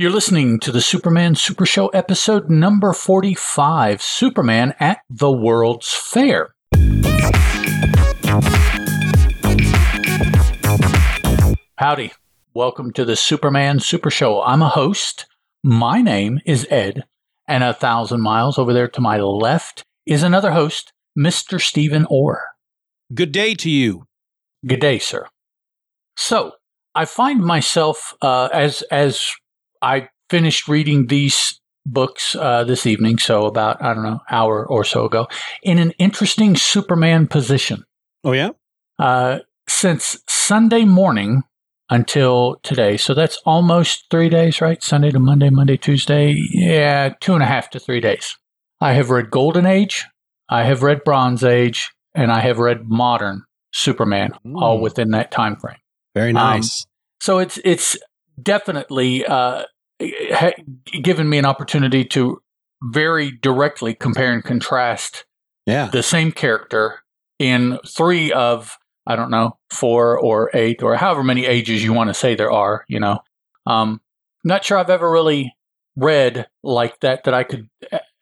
You're listening to the Superman Super Show episode number 45 Superman at the World's Fair. Howdy. Welcome to the Superman Super Show. I'm a host. My name is Ed, and a thousand miles over there to my left is another host, Mr. Steeven Orr. Good day to you. Good day, sir. So, I find myself uh, as as I finished reading these books uh, this evening, so about I don't know hour or so ago, in an interesting Superman position. Oh yeah. Uh, since Sunday morning until today, so that's almost three days, right? Sunday to Monday, Monday, Tuesday, yeah, two and a half to three days. I have read Golden Age, I have read Bronze Age, and I have read Modern Superman, all Mm. within that time frame. Very nice. So it's it's definitely uh, ha- given me an opportunity to very directly compare and contrast yeah. the same character in three of I don't know four or eight or however many ages you want to say there are. You know, um, not sure I've ever really read like that that I could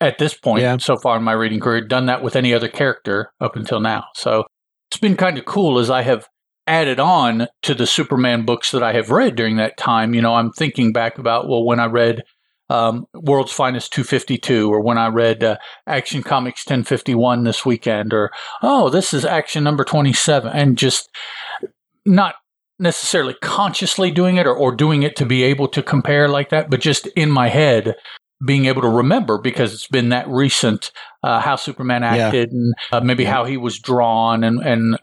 at this point Yeah. so far in my reading career done that with any other character up until now. So it's been kind of cool as I have added on to the Superman books that I have read during that time. You know, I'm thinking back about well when I read um, World's Finest 252 or when I read uh, Action Comics 1051 this weekend or oh this is action number 27 and just not necessarily consciously doing it or, or doing it to be able to compare like that but just in my head being able to remember because it's been that recent uh, how Superman Yeah. acted and uh, maybe Yeah. how he was drawn and and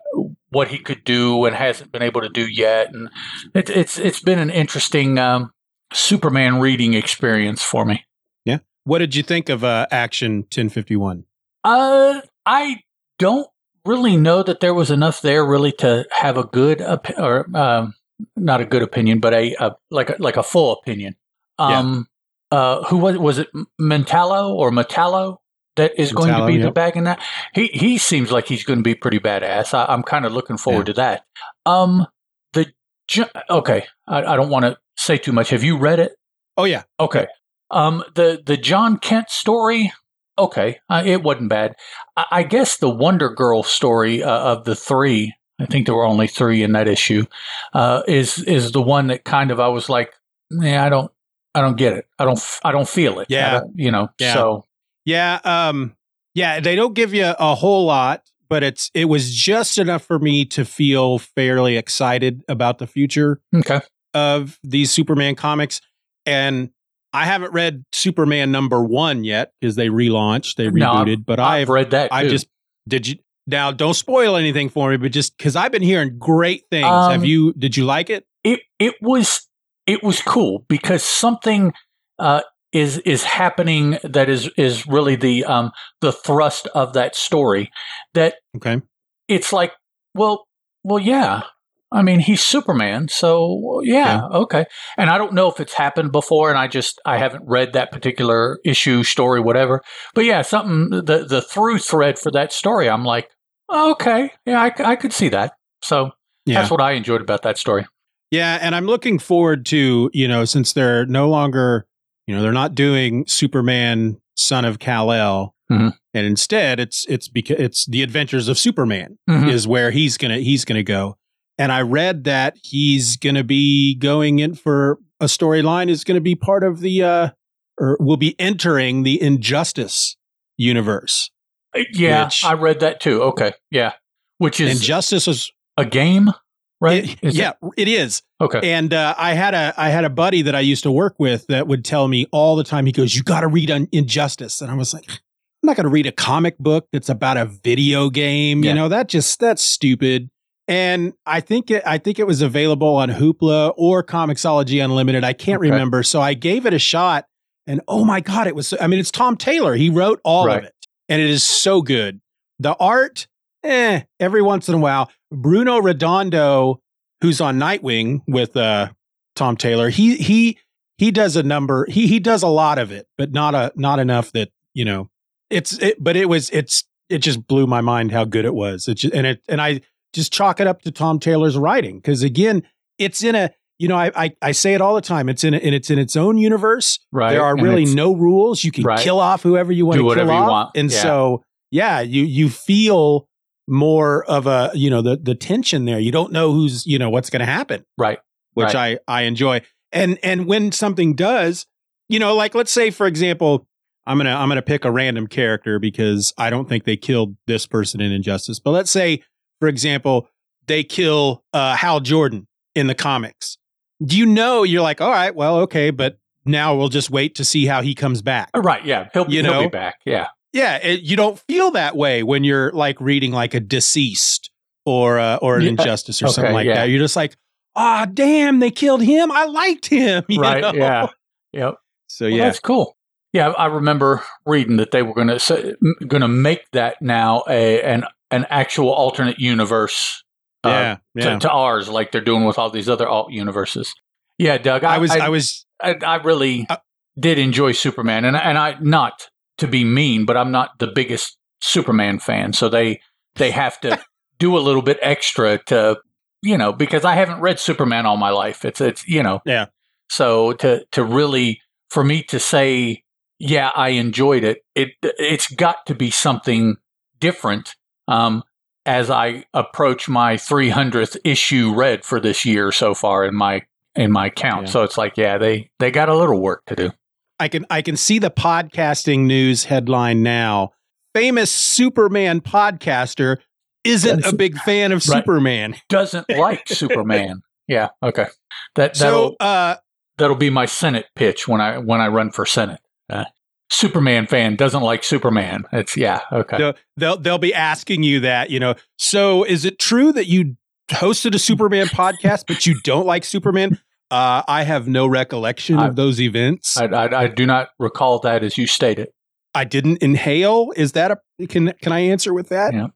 what he could do and hasn't been able to do yet and it's it's it's been an interesting um, Superman reading experience for me. Yeah. What did you think of uh, Action 1051? Uh, I don't really know that there was enough there really to have a good op- or um, not a good opinion, but a, a like a, like a full opinion. Yeah. Um, uh, who was was it? Mentallo or Metallo that is going to be the yep. bag in that? He he seems like he's going to be pretty badass. I, I'm kind of looking forward to that. Um, the ju- okay, I, I don't want to say too much. Have you read it? Oh yeah. Okay. Um, the the Jon Kent story. Okay, uh, it wasn't bad. I, I guess the Wonder Girl story uh, of the three. I think there were only three in that issue. Uh, is is the one that kind of I was like, yeah, I don't, I don't get it. I don't, I don't feel it. Yeah. you know. Yeah. So Yeah. Um. Yeah. They don't give you a whole lot, but it's it was just enough for me to feel fairly excited about the future okay. of these Superman comics. And I haven't read Superman number one yet because they relaunched, they No, I've- rebooted. but I've I've read that. I just did you now don't spoil anything for me, but just because I've been hearing great things. Um, Have you? Did you like it? it it was it was cool because something uh, is is happening that is is really the um the thrust of that story that Okay. it's like well well yeah. I mean he's superman so yeah, okay. And i don't know if it's happened before and i just i haven't read that particular issue story whatever. But yeah something the the through thread for that story i'm like okay yeah i, I could see that. So Yeah. that's what i enjoyed about that story. Yeah, and I'm looking forward to, you know, since they're no longer, you know, they're not doing Superman son of Kal-El Mhm. and instead it's it's because it's the adventures of Superman Mhm. is where he's going to he's to go. And I read that he's going to be going in for a storyline is going to be part of the uh or will be entering the Injustice universe. yeah Which- i read that too okay yeah which is Injustice was a game right it- yeah, it is. okay And uh, I had a I had a buddy that I used to work with that would tell me all the time. He goes, "You got to read Un- Injustice," and I was like, "I'm not going to read a comic book that's about a video game. Yeah. You know that just that's stupid." And I think it, I think it was available on Hoopla or Comixology Unlimited. I can't Okay. remember. So I gave it a shot, and oh my god, it was. I mean, it's Tom Taylor. He wrote all Right. of it, and it is so good. The art, eh, every once in a while. Bruno Redondo, who's on Nightwing with uh, Tom Taylor, he he he does a number. He he does a lot of it, but not a not enough that you know. It's it, but it was it's it just blew my mind how good it was. It just, and it and I just chalk it up to Tom Taylor's writing because again, it's in a you know, I, I, I say it all the time. It's in and it's in its own universe. Right. There are And really no rules. You can Right. kill off whoever you want Do to kill off. want. And Yeah. so, yeah, you you feel more of a you know the the tension there. You don't know who's you know what's going to happen, Right. which I I enjoy. And and when something does, you know, like let's say for example, I'm gonna I'm gonna pick a random character because I don't think they killed this person in Injustice. But let's say, for example, they kill uh, Hal Jordan in the comics. Do you know you're like, all right, well, okay, but now we'll just wait to see how he comes back. Right. Yeah. He'll, You he'll know? be back. Yeah. Yeah, it, you don't feel that way when you're like reading like a DCeased or uh, or an Yeah. injustice or Okay, something like yeah. that. You're just like, ah, damn, they killed him. I liked him. you right. know? Yeah. Yep. So Well, yeah, that's cool. Yeah, I remember reading that they were going to going to make that now a an an actual alternate universe uh, yeah, yeah. to, to ours, like they're doing with all these other alt universes. Yeah, Doug, I, I was I, I was I, I really did enjoy Superman, and and I not to be mean, but I'm not the biggest Superman fan, so they they have to do a little bit extra to you know because I haven't read Superman all my life. It's it's you know Yeah. So to to really for me to say yeah I enjoyed it, it it's got to be something different. Um, as I approach my 300th issue read for this year so far in my in my count. Yeah. So it's like, yeah, they they got a little work to do. I can I can see the podcasting news headline now. Famous Superman podcaster isn't a big fan of Right. Superman. Doesn't like Superman. Yeah, okay. That that'll, uh that'll be my Senate pitch when I when I run for Senate. Uh, Superman fan doesn't like Superman. It's yeah, okay. they'll, they'll they'll be asking you that, you know. So is it true that you hosted a Superman podcast but you don't like Superman? Uh, I have no recollection I- of those events. I, I, I do not recall that as you stated. I didn't inhale. Is that a can can I answer with that? Yeah.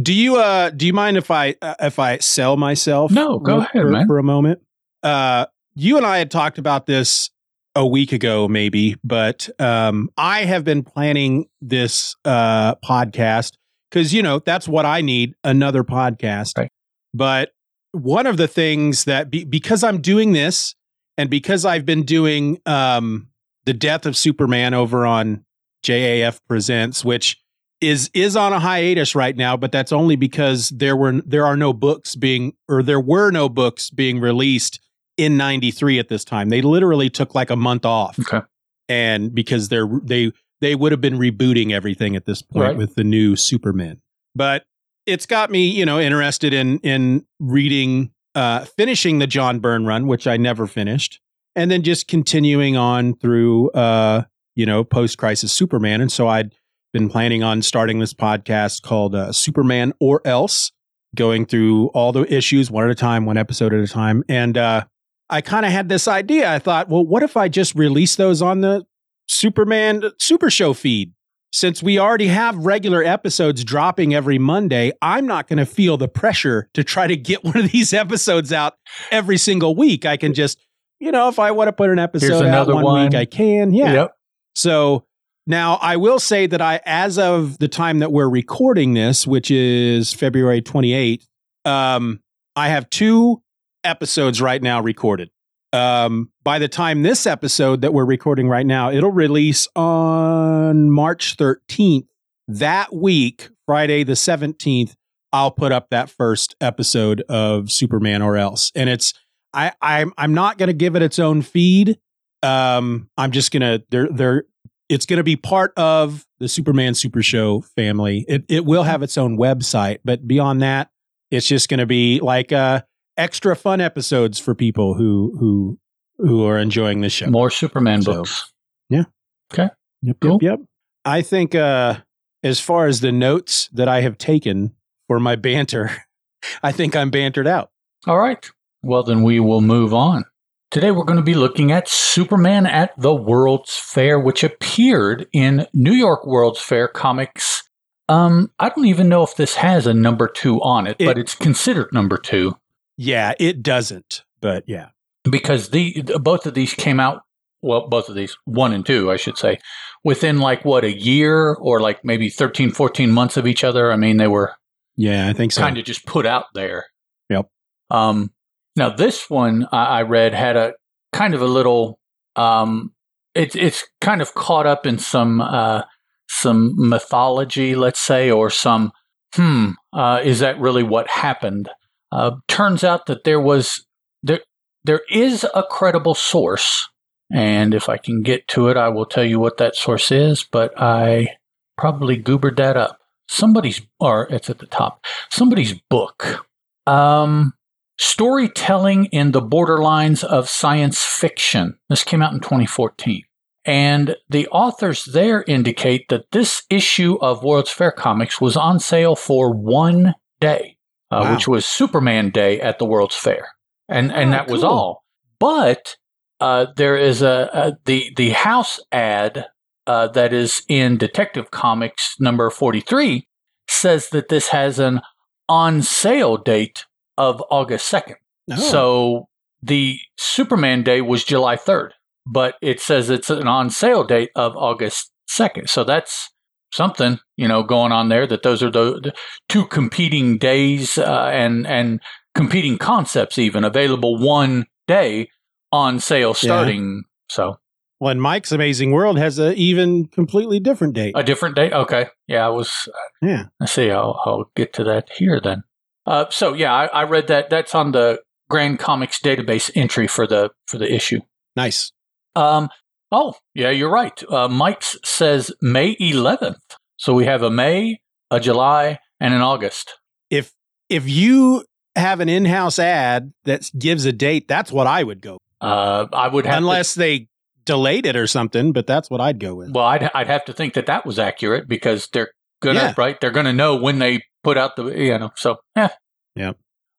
Do you uh do you mind if I uh, if I sell myself? No, go for- ahead, for, man. For a moment. Uh you and I had talked about this a week ago maybe, but um I have been planning this uh podcast cuz you know, that's what I need, another podcast. Right. But one of the things that be, because I'm doing this and because I've been doing um the death of Superman over on JAF Presents, which is is on a hiatus right now, but that's only because there were there are no books being or there were no books being released in 93 at this time. They literally took like a month off. Okay. And because they're they they would have been rebooting everything at this point Right. with the new Superman. But it's got me, you know, interested in in reading uh finishing the John Byrne run, which I never finished, and then just continuing on through uh you know, post crisis Superman. And so I'd been planning on starting this podcast called uh, Superman or Else, going through all the issues one at a time, one episode at a time. And uh, I kind of had this idea. I thought, well, what if I just release those on the Superman Super Show feed? Since we already have regular episodes dropping every Monday, I'm not going to feel the pressure to try to get one of these episodes out every single week. I can just, you know, if I want to put an episode out one, one. week, I can. Yeah. Yep. So now I will say that I, as of the time that we're recording this, which is February 28th, um, I have two episodes right now recorded. Um, by the time this episode that we're recording right now, it'll release on March 13th. That week, Friday the 17th, I'll put up that first episode of Superman or else. And it's I I'm I'm not going to give it its own feed um i'm just gonna they're they're it's gonna be part of the superman super show family it it will have its own website but beyond that it's just gonna be like uh extra fun episodes for people who who who are enjoying the show More Superman So- books. yep cool. yep yep i think uh as far as the notes that i have taken for my banter i think i'm bantered out All right. Well, then we will move on. Today we're going to be looking at Superman at the World's Fair, which appeared in New York World's Fair comics. Um, I don't even know if this has a number two on it, It- but it's considered number two yeah it doesn't but yeah because the both of these came out. Well, both of these, one and two, I should say, within like what a year or like maybe 13, 14 months of each other. I mean, they were yeah i think so kind of just put out there. Yep. Um, Now, this one I, I read had a kind of a little. Um, it's it's kind of caught up in some uh, some mythology, let's say, or some hmm, uh, is that really what happened? Uh, turns out that there was there there is a credible source, and if I can get to it, I will tell you what that source is. But I probably goobered that up. Somebody's or it's at the top. Somebody's book. Um, storytelling in the borderlines of science fiction. This came out in 2014. And the authors there indicate that this issue of World's Fair Comics was on sale for one day, uh, wow. which was Superman Day at the World's Fair, and and oh, that cool. was all. But uh, there is a, a, the the house ad uh, that is in Detective Comics number forty three says that this has an on sale date of August second. Oh. So the Superman Day was July third but it says it's an on sale date of August 2nd. So that's something, you know, going on there that those are the, the two competing days uh, and, and competing concepts even available one day on sale starting. Yeah. So. When Mike's Amazing World has a even completely different date. A different date? Okay. Yeah, I was. Uh, yeah. Let's see. I'll, I'll get to that here then. Uh, so yeah, I, I read that. That's on the Grand Comics database entry for the for the issue. Nice. Um, oh, yeah, you're right. Uh, Mike's says May 11th. So we have a May, a July, and an August. If if you have an in-house ad that gives a date, that's what I would go. Uh, I would have unless to, they delayed it or something, but that's what I'd go with. Well, I'd I'd have to think that that was accurate because they're gonna yeah. right. They're gonna know when they put out the you know. So yeah, yeah.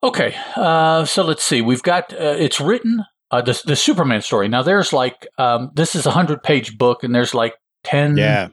Okay, uh, so let's see. We've got uh, it's written uh, the the Superman story. Now there's like um, this is a hundred page book, and there's like 10 yeah.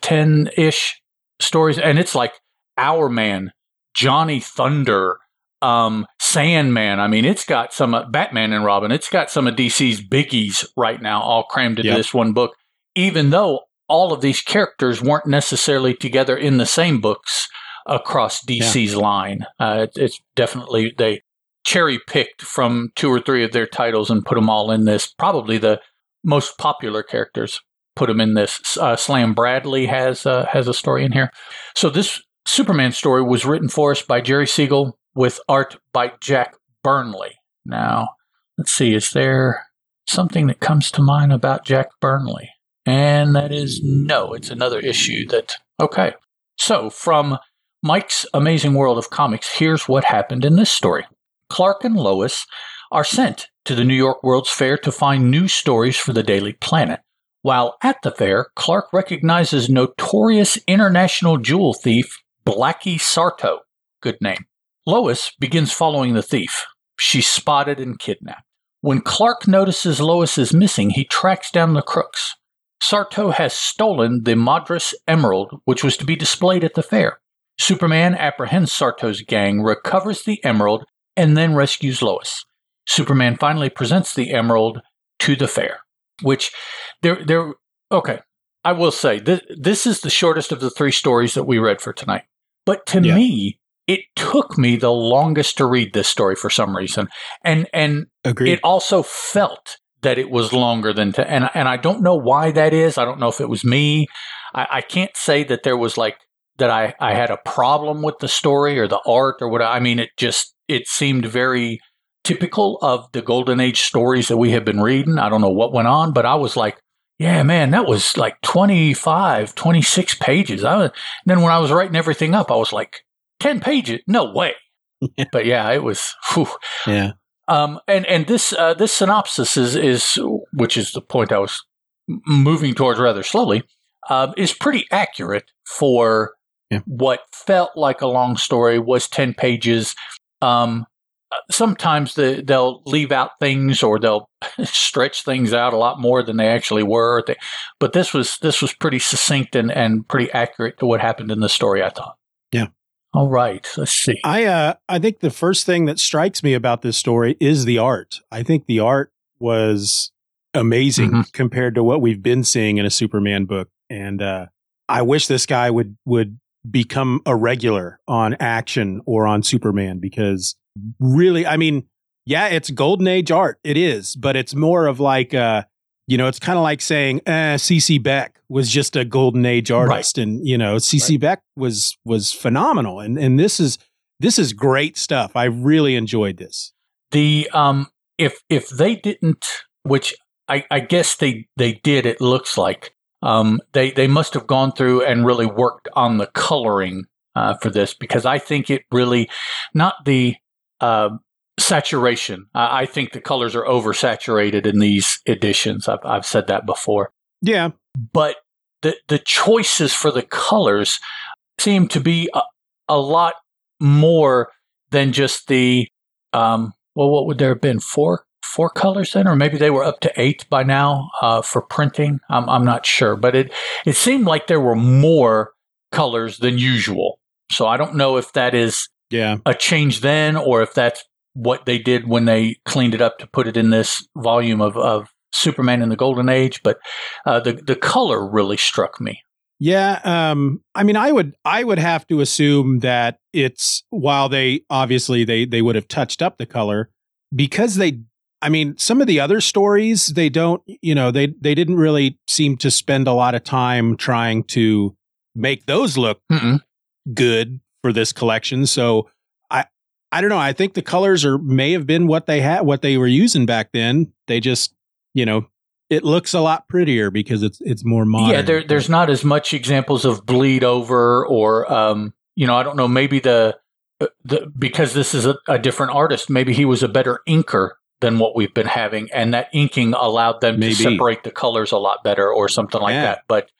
10 ish stories, and it's like Hourman, Johnny Thunder, um, Sandman. I mean, it's got some uh, Batman and Robin. It's got some of DC's biggies right now, all crammed into yep. this one book. Even though all of these characters weren't necessarily together in the same books across DC's yeah. line. Uh, it, it's definitely they cherry picked from two or three of their titles and put them all in this. Probably the most popular characters put them in this. Uh, Slam Bradley has uh, has a story in here. So this Superman story was written for us by Jerry Siegel with art by Jack Burnley. Now, let's see, is there something that comes to mind about Jack Burnley? And that is no, it's another issue that, okay. So from Mike's Amazing World of Comics, here's what happened in this story. Clark and Lois are sent to the New York World's Fair to find new stories for the Daily Planet. While at the fair, Clark recognizes notorious international jewel thief Blackie Sarto. Good name. Lois begins following the thief. She's spotted and kidnapped. When Clark notices Lois is missing, he tracks down the crooks. Sarto has stolen the Madras Emerald, which was to be displayed at the fair. Superman apprehends Sarto's gang, recovers the emerald, and then rescues Lois. Superman finally presents the emerald to the fair, which they're, they're okay. I will say this, this is the shortest of the three stories that we read for tonight. But to yeah. me, it took me the longest to read this story for some reason. And and Agreed. it also felt that it was longer than to and and I don't know why that is. I don't know if it was me. I, I can't say that there was like that I, I had a problem with the story or the art or what I mean it just it seemed very typical of the golden age stories that we have been reading. I don't know what went on, but I was like, yeah, man, that was like 25, 26 pages. I was, then when I was writing everything up, I was like, 10 pages? No way. but yeah, it was, whew. yeah. Um, and, and this, uh, this synopsis is, is, which is the point I was moving towards rather slowly, uh, is pretty accurate for yeah. what felt like a long story was 10 pages um, sometimes the, they'll leave out things or they'll stretch things out a lot more than they actually were. They, but this was this was pretty succinct and, and pretty accurate to what happened in the story. I thought. Yeah. All right. Let's see. I uh, I think the first thing that strikes me about this story is the art. I think the art was amazing mm-hmm. compared to what we've been seeing in a Superman book, and uh, I wish this guy would would become a regular on action or on Superman because really, I mean, yeah, it's golden age art. It is, but it's more of like, uh, you know, it's kind of like saying, eh, CC Beck was just a golden age artist, right. and you know, CC right. Beck was was phenomenal, and and this is this is great stuff. I really enjoyed this. The um, if if they didn't, which I, I guess they they did. It looks like um, they they must have gone through and really worked on the coloring uh, for this because I think it really not the uh, saturation. I, I think the colors are oversaturated in these editions. I've I've said that before. Yeah, but the the choices for the colors seem to be a, a lot more than just the um, well, what would there have been four four colors then, or maybe they were up to eight by now uh, for printing. I'm, I'm not sure, but it it seemed like there were more colors than usual. So I don't know if that is yeah a change then, or if that's what they did when they cleaned it up to put it in this volume of, of Superman in the Golden Age. But uh, the the color really struck me. Yeah, um, I mean, I would I would have to assume that it's while they obviously they they would have touched up the color because they I mean, some of the other stories they don't, you know, they they didn't really seem to spend a lot of time trying to make those look Mm-mm. good for this collection. So I I don't know. I think the colors are may have been what they had what they were using back then. They just, you know, it looks a lot prettier because it's it's more modern. Yeah, there, there's not as much examples of bleed over or um, you know, I don't know, maybe the uh, the, because this is a, a different artist, maybe he was a better inker than what we've been having, and that inking allowed them Maybe. to separate the colors a lot better, or something like yeah. that. But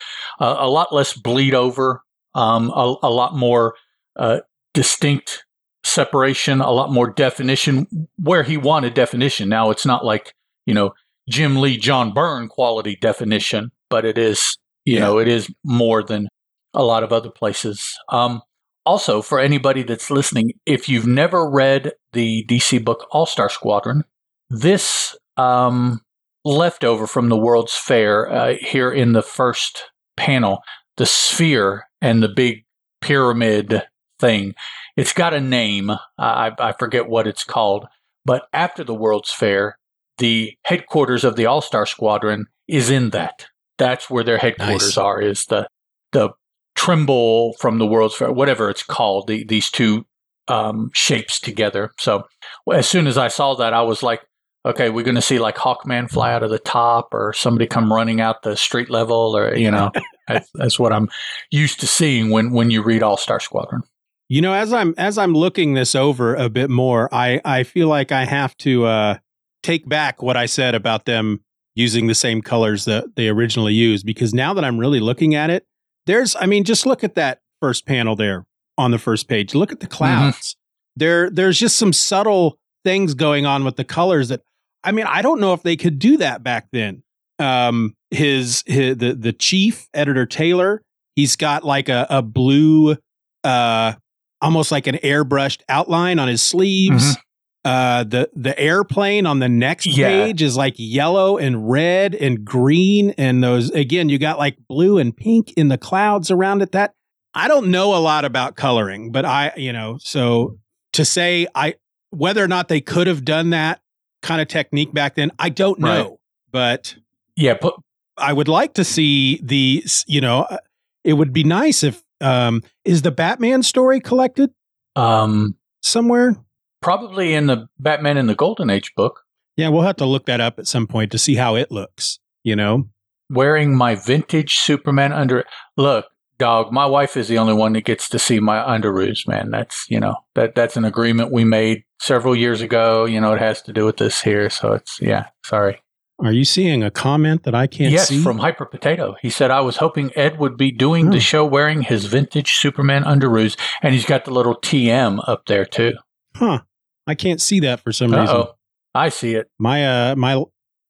uh, a lot less bleed over, um, a, a, lot more uh, distinct separation, a lot more definition where he wanted definition. Now it's not like you know Jim Lee, John Byrne quality definition, but it is you yeah. know it is more than a lot of other places. Um, also, for anybody that's listening, if you've never read the DC book All Star Squadron, this um, leftover from the World's Fair uh, here in the first panel, the sphere and the big pyramid thing. It's got a name. I, I forget what it's called. But after the World's Fair, the headquarters of the All Star Squadron is in that. That's where their headquarters nice. are. Is the the Trimble from the World's Fair, whatever it's called. The, these two um, shapes together. So as soon as I saw that, I was like, okay, we're going to see like Hawkman fly out of the top or somebody come running out the street level or, you know, that's, that's, what I'm used to seeing when, when you read All Star Squadron. You know, as I'm, as I'm looking this over a bit more, I, I feel like I have to, uh, take back what I said about them using the same colors that they originally used because now that I'm really looking at it, there's, I mean, just look at that first panel there on the first page. Look at the mm-hmm. clouds. Mm-hmm. There, there's just some subtle things going on with the colors that I mean, I don't know if they could do that back then. Um, his, his the the chief editor Taylor, he's got like a a blue, uh, almost like an airbrushed outline on his sleeves. Mm-hmm. Uh, the the airplane on the next yeah. page is like yellow and red and green, and those again, you got like blue and pink in the clouds around it. That I don't know a lot about coloring, but I, you know, so to say I whether or not they could have done that kind of technique back then? I don't know, right. but yeah, but I would like to see the. You know, uh, it would be nice if um is the Batman story collected um somewhere. Probably in the Batman in the Golden Age book. Yeah, we'll have to look that up at some point to see how it looks. You know, wearing my vintage Superman under. Look, dog, my wife is the only one that gets to see my underoos, man. That's, you know, that that's an agreement we made several years ago. You know, it has to do with this here. So it's, yeah, sorry. Are you seeing a comment that I can't yes, see? Yes, from Hyper Potato. He said, I was hoping Ed would be doing oh. the show wearing his vintage Superman underoos. And he's got the little TM up there too. Huh. I can't see that for some Uh-oh. reason. I see it. My, uh, my,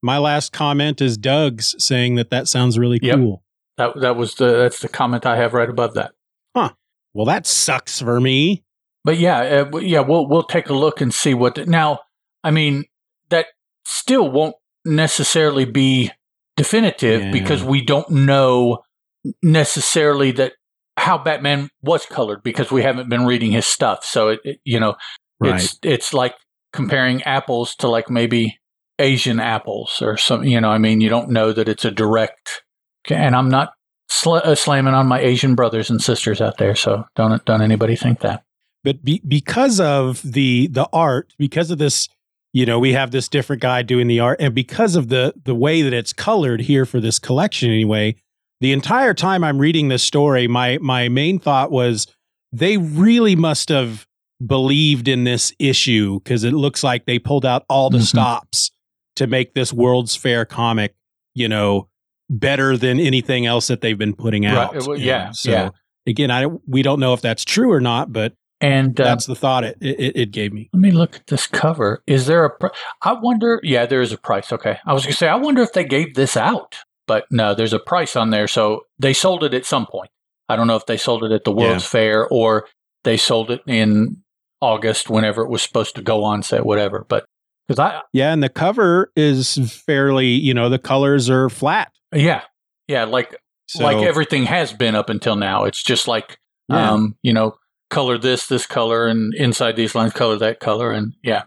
my last comment is Doug's saying that that sounds really yep. cool. That that was the that's the comment I have right above that. Huh. Well, that sucks for me. But yeah, uh, yeah, we'll we'll take a look and see what. The, now, I mean, that still won't necessarily be definitive yeah. because we don't know necessarily that how Batman was colored because we haven't been reading his stuff. So it, it you know, right. it's it's like comparing apples to like maybe Asian apples or some, you know, I mean, you don't know that it's a direct. And I'm not sl- uh, slamming on my Asian brothers and sisters out there, so don't don't anybody think that. But be, because of the the art, because of this, you know, we have this different guy doing the art, and because of the the way that it's colored here for this collection, anyway. The entire time I'm reading this story, my my main thought was they really must have believed in this issue because it looks like they pulled out all the mm-hmm. stops to make this World's Fair comic, you know, better than anything else that they've been putting out. Right. Well, yeah. Know? So yeah. again, I we don't know if that's true or not, but and uh, that's the thought it, it, it gave me. Let me look at this cover. Is there a? Pr- I wonder. Yeah, there is a price. Okay, I was gonna say I wonder if they gave this out, but no, there's a price on there. So they sold it at some point. I don't know if they sold it at the World's yeah. Fair or they sold it in August whenever it was supposed to go on set, whatever. But because I yeah, and the cover is fairly, you know, the colors are flat. Yeah, yeah, like so, like everything has been up until now. It's just like yeah. um, you know, color this this color, and inside these lines color that color, and yeah.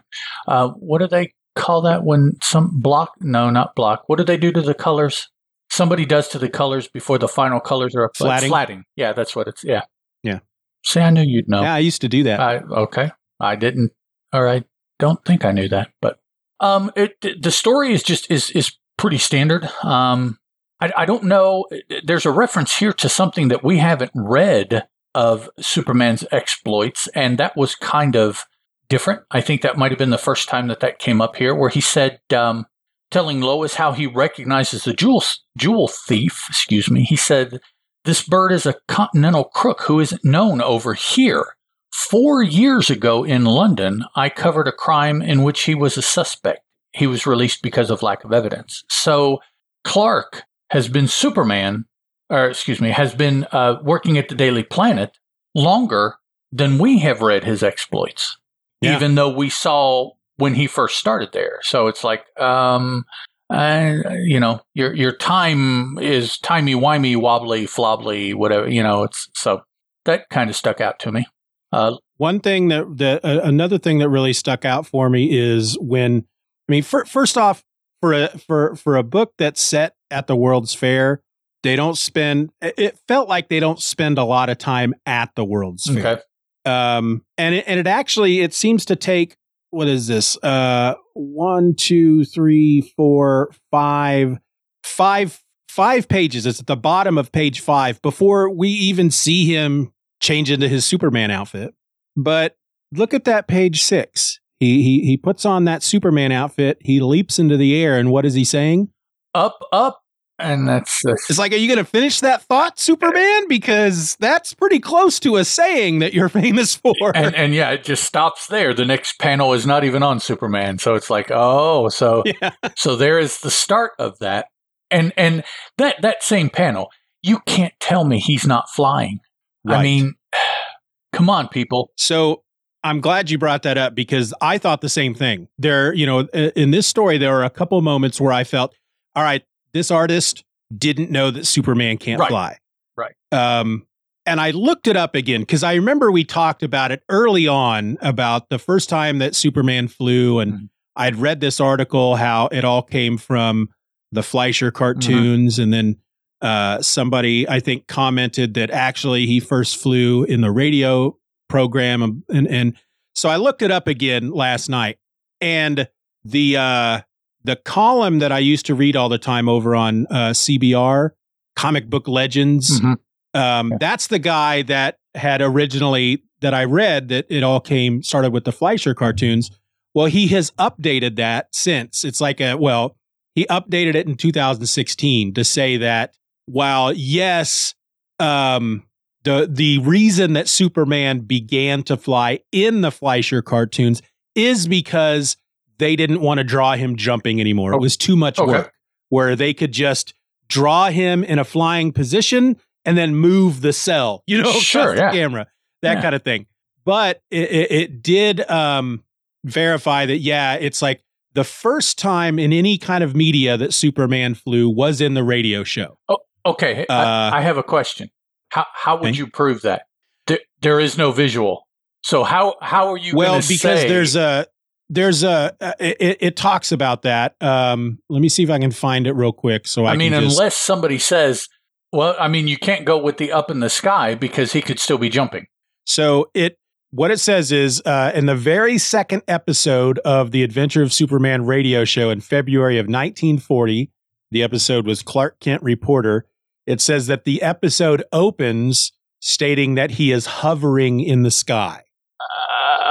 Uh, what do they call that when some block? No, not block. What do they do to the colors? Somebody does to the colors before the final colors are flatting. Flatting. Yeah, that's what it's. Yeah. Yeah. See, I knew you'd know. Yeah, I used to do that. I, okay, I didn't. All right, don't think I knew that, but um, it, the story is just is is pretty standard. Um, I, I don't know. There's a reference here to something that we haven't read of Superman's exploits, and that was kind of different. I think that might have been the first time that that came up here, where he said, um, telling Lois how he recognizes the jewel jewel thief. Excuse me. He said, "This bird is a continental crook who isn't known over here." Four years ago in London, I covered a crime in which he was a suspect. He was released because of lack of evidence. So Clark has been Superman, or excuse me, has been uh, working at the Daily Planet longer than we have read his exploits, yeah. even though we saw when he first started there. So it's like, um, uh, you know, your your time is timey wimey, wobbly, flobbly, whatever. You know, it's so that kind of stuck out to me. Uh, One thing that that uh, another thing that really stuck out for me is when I mean, for, first off, for a for for a book that's set at the World's Fair, they don't spend. It felt like they don't spend a lot of time at the World's okay. Fair. Um, and it, and it actually it seems to take what is this? Uh, one, two, three, four, five, five, five pages. It's at the bottom of page five before we even see him change into his Superman outfit. But look at that page six. He he he puts on that Superman outfit. He leaps into the air, and what is he saying? Up, up, and that's, that's it's like, are you going to finish that thought, Superman? Because that's pretty close to a saying that you're famous for. And, and yeah, it just stops there. The next panel is not even on Superman, so it's like, oh, so yeah. so there is the start of that, and and that that same panel, you can't tell me he's not flying. Right. I mean, come on, people. So I'm glad you brought that up because I thought the same thing. There, you know, in this story, there are a couple moments where I felt, all right, this artist didn't know that Superman can't right. fly. Right. Um, and I looked it up again because I remember we talked about it early on about the first time that Superman flew, and mm-hmm. I'd read this article how it all came from the Fleischer mm-hmm. cartoons, mm-hmm. and then uh, somebody, I think, commented that actually he first flew in the radio program, and and so I looked it up again last night, and the uh, the column that I used to read all the time over on uh, CBR, Comic Book Legends. Mm-hmm. Um, that's the guy that had originally that I read that it all came started with the Fleischer cartoons. Well, he has updated that since. It's like a well, he updated it in 2016 to say that while yes, um, the the reason that Superman began to fly in the Fleischer cartoons is because they didn't want to draw him jumping anymore. It was too much okay. work. Where they could just draw him in a flying position and then move the cell, you know, sure, yeah. the camera, that yeah. kind of thing. But it, it, it did um, verify that, yeah, it's like the first time in any kind of media that Superman flew was in the radio show. Oh, Okay, uh, I, I, have a question. How how would you prove that? There, there is no visual. So how how are you? Well, because say- there's a there's a it, it, talks about that. Um, let me see if I can find it real quick. So I, I mean, just, unless somebody says, well, I mean, you can't go with the up in the sky because he could still be jumping. So it what it says is uh, in the very second episode of the Adventure of Superman radio show in February of 1940, the episode was Clark Kent Reporter. It says that the episode opens stating that he is hovering in the sky.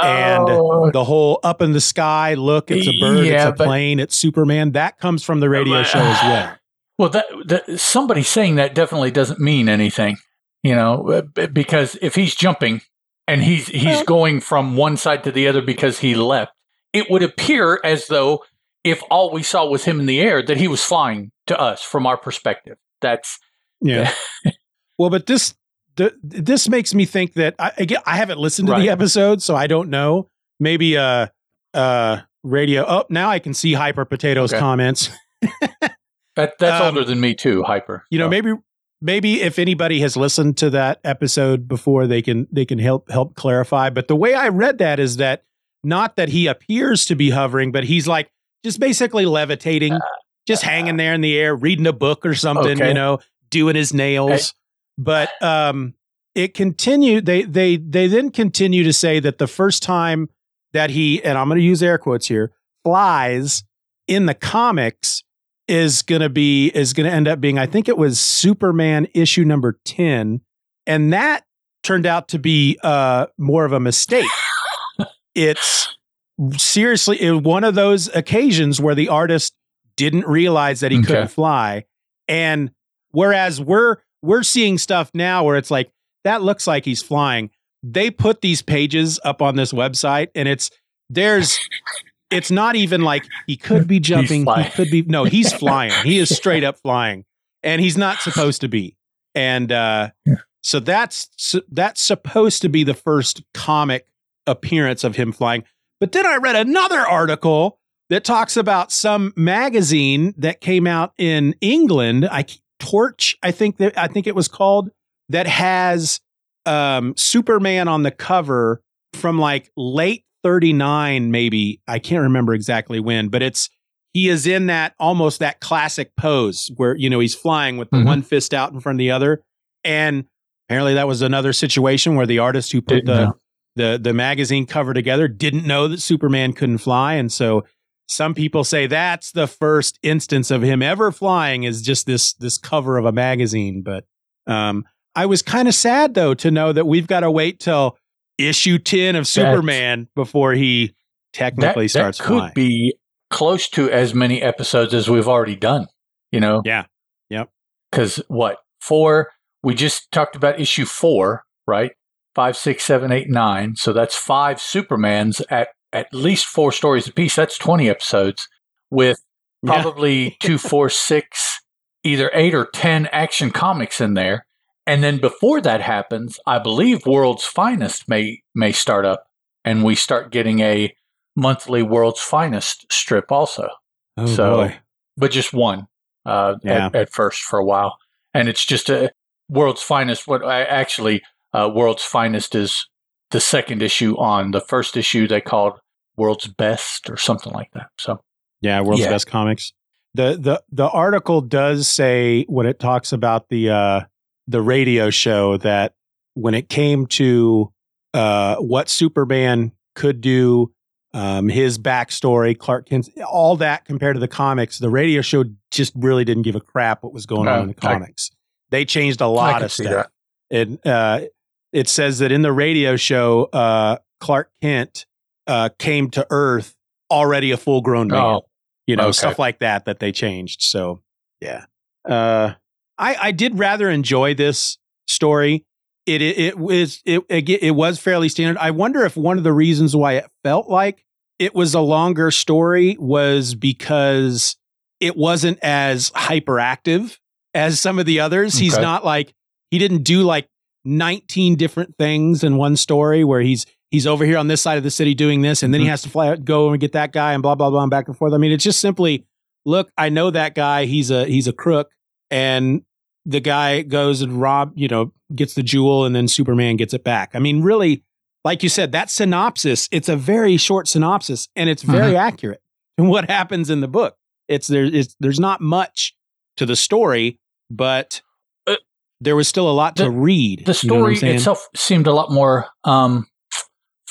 And Oh. the whole up in the sky, look, it's a bird, Yeah, it's a plane, it's Superman. That comes from the radio But- show as well. Well, that, that somebody saying that definitely doesn't mean anything, you know, uh, because if he's jumping and he's he's Well- going from one side to the other because he leapt, it would appear as though if all we saw was him in the air, that he was flying to us from our perspective. That's Yeah. well, but this the, this makes me think that I again, I haven't listened to Right. the episode, so I don't know. Maybe uh uh radio. Oh, now I can see Hyper Potatoes Okay. comments. that that's Um, older than me too. Hyper, You know, maybe maybe if anybody has listened to that episode before, they can they can help help clarify. But the way I read that is that not that he appears to be hovering, but he's like just basically levitating, just hanging there in the air, reading a book or something. Okay. You know, doing his nails. But um, it continued. They they they then continue to say that the first time that he and I'm going to use air quotes here flies in the comics is going to be is going to end up being I think it was Superman issue number 10 and that turned out to be uh more of a mistake. it's seriously it, one of those occasions where the artist didn't realize that he Okay. couldn't fly and whereas we're we're seeing stuff now where it's like that looks like he's flying. They put these pages up on this website and it's there's it's not even like he could be jumping, he could be no, he's flying. He is straight up flying. And he's not supposed to be. And uh so that's so that's supposed to be the first comic appearance of him flying. But then I read another article that talks about some magazine that came out in England. I Torch, I think that I think it was called that has um, Superman on the cover from like late 39 maybe. I can't remember exactly when, but it's he is in that almost that classic pose where you know he's flying with the Mhm. one fist out in front of the other and apparently that was another situation where the artist who put Didn't the know. the the magazine cover together didn't know that Superman couldn't fly and so some people say that's the first instance of him ever flying is just this this cover of a magazine but um I was kind of sad though to know that we've got to wait till issue 10 of Superman before he that, technically that starts could flying. be close to as many episodes as we've already done. You know, yeah. Yep. Because what four? We just talked about issue four, right? Five, six, seven, eight, nine. So that's five Supermans at at least four stories apiece. That's twenty episodes with Yeah. probably two, four, six, either eight or ten action comics in there. And then before that happens, I believe World's Finest may may start up, and we start getting a monthly World's Finest strip also Oh So- boy. but just one uh, Yeah. at, at first for a while. And it's just a world's finest. What I actually, uh, world's finest is the second issue on the first issue they called world's best or something like that. So Yeah, World's Yeah. Best Comics. The the the article does say when it talks about the uh the radio show that when it came to uh what Superman could do, um his backstory, Clark Kent, all that compared to the comics, the radio show just really didn't give a crap what was going on in the I- comics. they changed a lot of stuff. It uh it says that in the radio show, uh Clark Kent uh came to Earth already a full grown man Oh, you know Okay. stuff like that that they changed so yeah. Uh i i did rather enjoy this story. It it, it was it, it it was fairly standard. I wonder if one of the reasons why it felt like it was a longer story was because it wasn't as hyperactive as some of the others. He's not like he didn't do like 19 different things in one story where he's he's over here on this side of the city doing this and then he Mhm. has to fly out go and get that guy and blah blah blah and back and forth i mean it's just simply look i know that guy he's a he's a crook and the guy goes and rob you know gets the jewel and then superman gets it back i mean really like you said, that synopsis, it's a very short synopsis and it's very accurate to what happens in the book. It's there it's there's not much to the story, but Uh, there was still a lot the- to read. the You know story itself seemed a lot more um,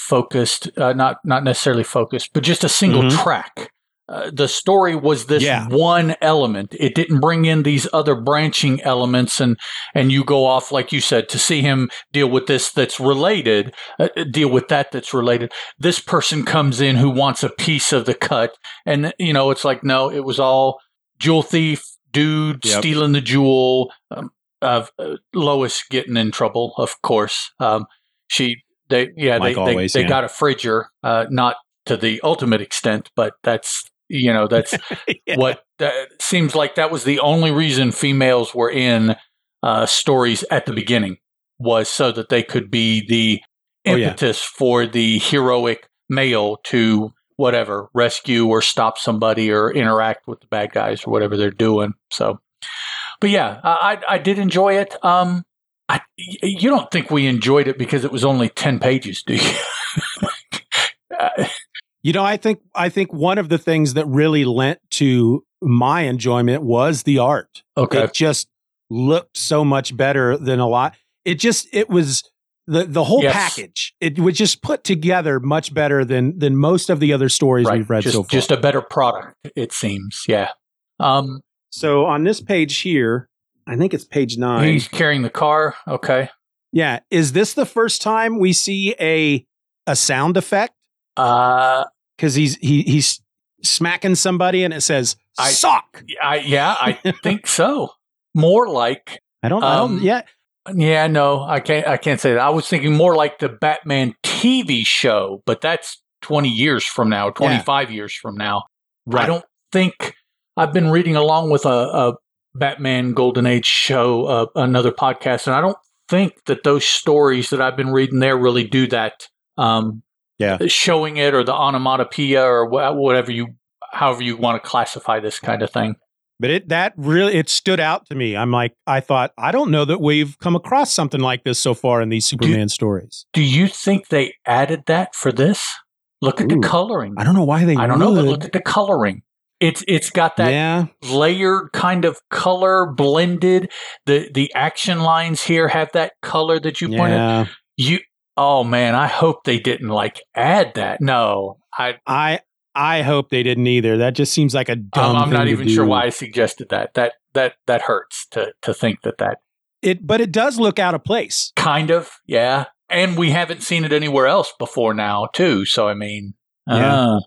focused, uh, not not necessarily focused, but just a single Mhm. track. Uh, the story was this Yeah. one element. It didn't bring in these other branching elements, and and you go off like you said to see him deal with this that's related, uh, deal with that that's related. This person comes in who wants a piece of the cut, and you know it's like no, it was all jewel thief dude Yep. stealing the jewel. Um, of uh, Lois getting in trouble, of course. Um, she, they, yeah, Like they, always, they, they yeah. got a fridger, uh, not to the ultimate extent, but that's, you know, that's Yeah. what that seems like that was the only reason females were in uh, stories at the beginning was so that they could be the Oh, yeah. impetus for the heroic male to whatever rescue or stop somebody or interact with the bad guys or whatever they're doing. So, but yeah, I I did enjoy it. Um, I you don't think we enjoyed it because it was only ten pages, do you? You know, I think I think one of the things that really lent to my enjoyment was the art. okay, It just looked so much better than a lot. It just it was the the whole Yes. package. It was just put together much better than than most of the other stories right. we've read just, so far. just a better product, it seems. Yeah. Um, so on this page here, I think it's page nine. he's carrying the car. Okay. yeah, is this the first time we see a a sound effect? Uh, Because he's he he's smacking somebody and it says I- sock. I yeah, I think so. More like I don't. Um, Yeah. Yeah, no, I can't. I can't say that. I was thinking more like the Batman TV show, but that's twenty years from now, twenty-five years from now. I don't think I've been reading along with a, a Batman Golden Age show, uh, another podcast, and I don't think that those stories that I've been reading there really do that. Um, Yeah. showing it or the onomatopoeia or wha- whatever you, however you want to classify this kind of thing. But it that really it stood out to me. I'm like, I thought, I don't know that we've come across something like this so far in these Superman stories. Do you think they added that for this? Look at Ooh. the coloring. I don't know why they. I don't know, but would. look at the coloring. It's it's got that yeah, layered kind of color blended. The the action lines here have that color that you pointed. yeah. You oh man, I hope they didn't like add that. No, I I I hope they didn't either. That just seems like a dumb. I'm, I'm not even sure why I suggested that. That that that hurts to to think that that It, but it does look out of place. kind of yeah. And we haven't seen it anywhere else before now too. So I mean, Yeah. uh,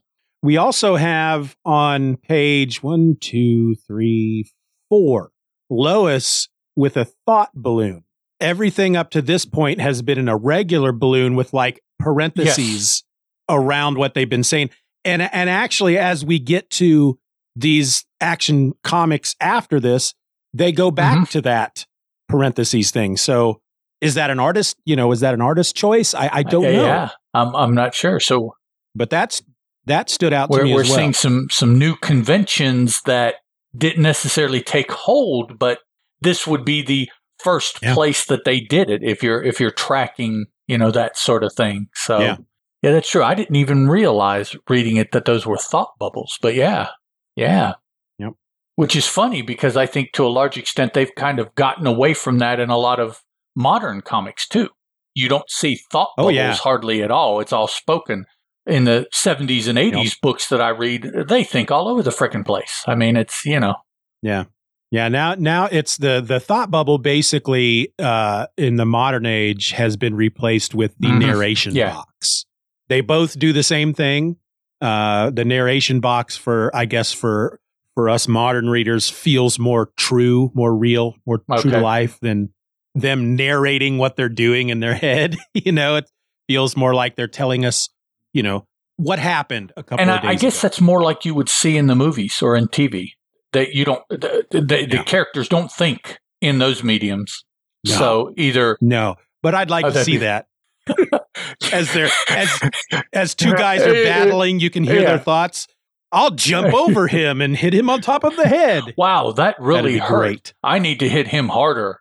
We also have on page one, two, three, four, Lois with a thought balloon. Everything up to this point has been in a regular balloon with like parentheses around what they've been saying. And and actually, as we get to these action comics after this, they go back Mhm. to that parentheses thing. So is that an artist? You know, is that an artist choice? I, I don't yeah, know. Yeah, I'm I'm not sure. So But that's that stood out to we're me we're as well. seeing some some new conventions that didn't necessarily take hold, but this would be the first Yeah. place that they did it if you're if you're tracking, you know, that sort of thing. So Yeah. yeah, that's true. I didn't even realize reading it that those were thought bubbles. But yeah. Yeah. Yep. Which is funny because I think to a large extent they've kind of gotten away from that in a lot of modern comics too. You don't see thought Oh, bubbles yeah. hardly at all. It's all spoken in the 70s and 80s books that I read, they think all over the frickin' place. I mean, it's, you know, Yeah. Yeah, now now it's the the thought bubble basically uh in the modern age has been replaced with the Mhm. narration Yeah. box. They both do the same thing. Uh the narration box for I guess for for us modern readers feels more true, more real, more true to life than them narrating what they're doing in their head. you know, it feels more like they're telling us, you know, what happened a couple and of I, days I guess ago. that's more like you would see in the movies or in TV that you don't, the, the, the Yeah. characters don't think in those mediums. No. So either No, but I'd like Oh, to see be- that. as they're as as two guys are battling, you can hear Yeah. their thoughts. I'll jump over him and hit him on top of the head. wow, that really hurt. great. I need to hit him harder.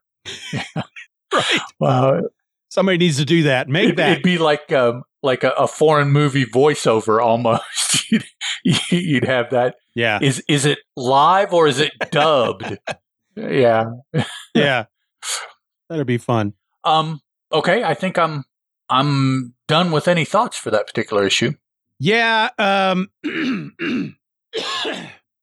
Right. Wow. Somebody needs to do that. Make It'd, that. it'd be like um, like a, a foreign movie voiceover almost. you'd, you'd have that. yeah. Is is it live or is it dubbed? yeah. Yeah. That'd be fun. Um. Okay. I think I'm I'm done with any thoughts for that particular issue. Yeah. Um, let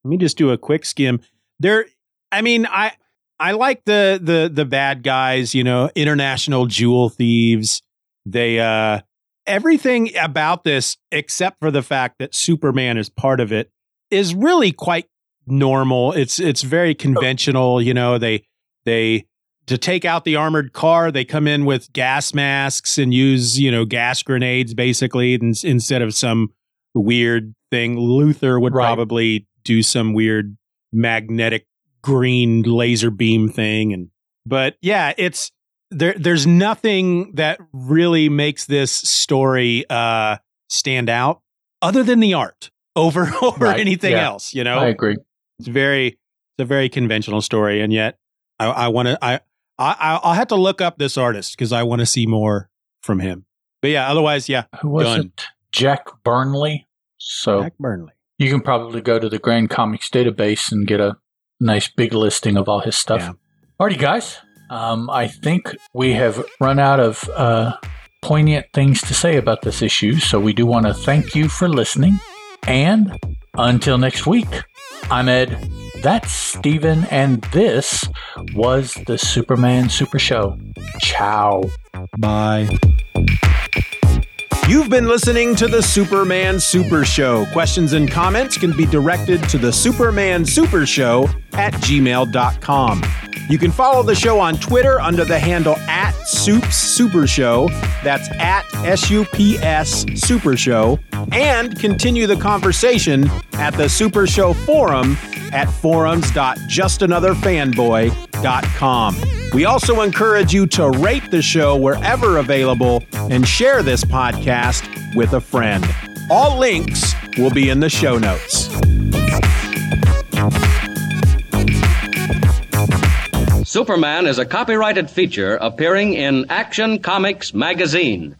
me just do a quick skim. There, I mean, I I like the the the bad guys. You know, international jewel thieves. They uh everything about this, except for the fact that Superman is part of it, is really quite normal. It's it's very conventional. You know, they they to take out the armored car, they come in with gas masks and use, you know, gas grenades basically in, instead of some weird thing. Luthor would Right. probably do some weird magnetic green laser beam thing and but yeah, it's there there's nothing that really makes this story uh stand out other than the art over over Right, anything yeah. else, you know. I agree. It's very it's a very conventional story, and yet I, I want to I, I I'll have to look up this artist because I want to see more from him. But yeah, otherwise, yeah, Who was Done. it? Jack Burnley. So Jack Burnley. you can probably go to the Grand Comics database and get a nice big listing of all his stuff. Yeah. Alrighty, guys. Um, I think we have run out of uh, poignant things to say about this issue, so we do want to thank you for listening. And until next week, I'm Ed. That's Steeven, and this was the Superman Super Show. Ciao. Bye. You've been listening to the Superman Super Show. Questions and comments can be directed to the Superman Super Show at gmail.com. You can follow the show on Twitter under the handle at Sups Super Show. That's at S U P S Super Show. And continue the conversation at the Super Show Forum at forums.justanotherfanboy.com. We also encourage you to rate the show wherever available and share this podcast with a friend. All links will be in the show notes. Superman is a copyrighted feature appearing in Action Comics magazine.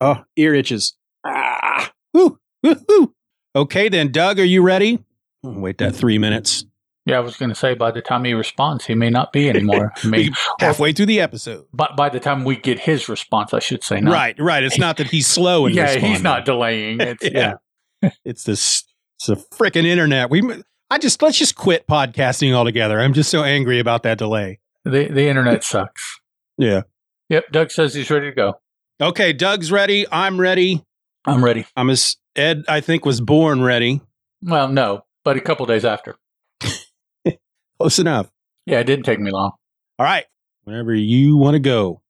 Oh, ear itches. Ah, woo, woo, woo. Okay, then, Doug, are you ready? Wait that three minutes. Yeah, I was going to say by the time he responds, he may not be anymore. I mean, Halfway through the episode. But by the time we get his response, I should say, not. Right, right. It's not that he's slow in Yeah, responding. he's not delaying. It's, yeah. Yeah. It's this. It's the freaking internet. We. I just let's just quit podcasting altogether. I'm just so angry about that delay. The the internet sucks. Yeah. Yep. Doug says he's ready to go. Okay, Doug's ready. I'm ready. I'm ready. I'm as Ed. I think was born ready. Well, no, but a couple days after. Close enough. Yeah, it didn't take me long. All right. Whenever you want to go.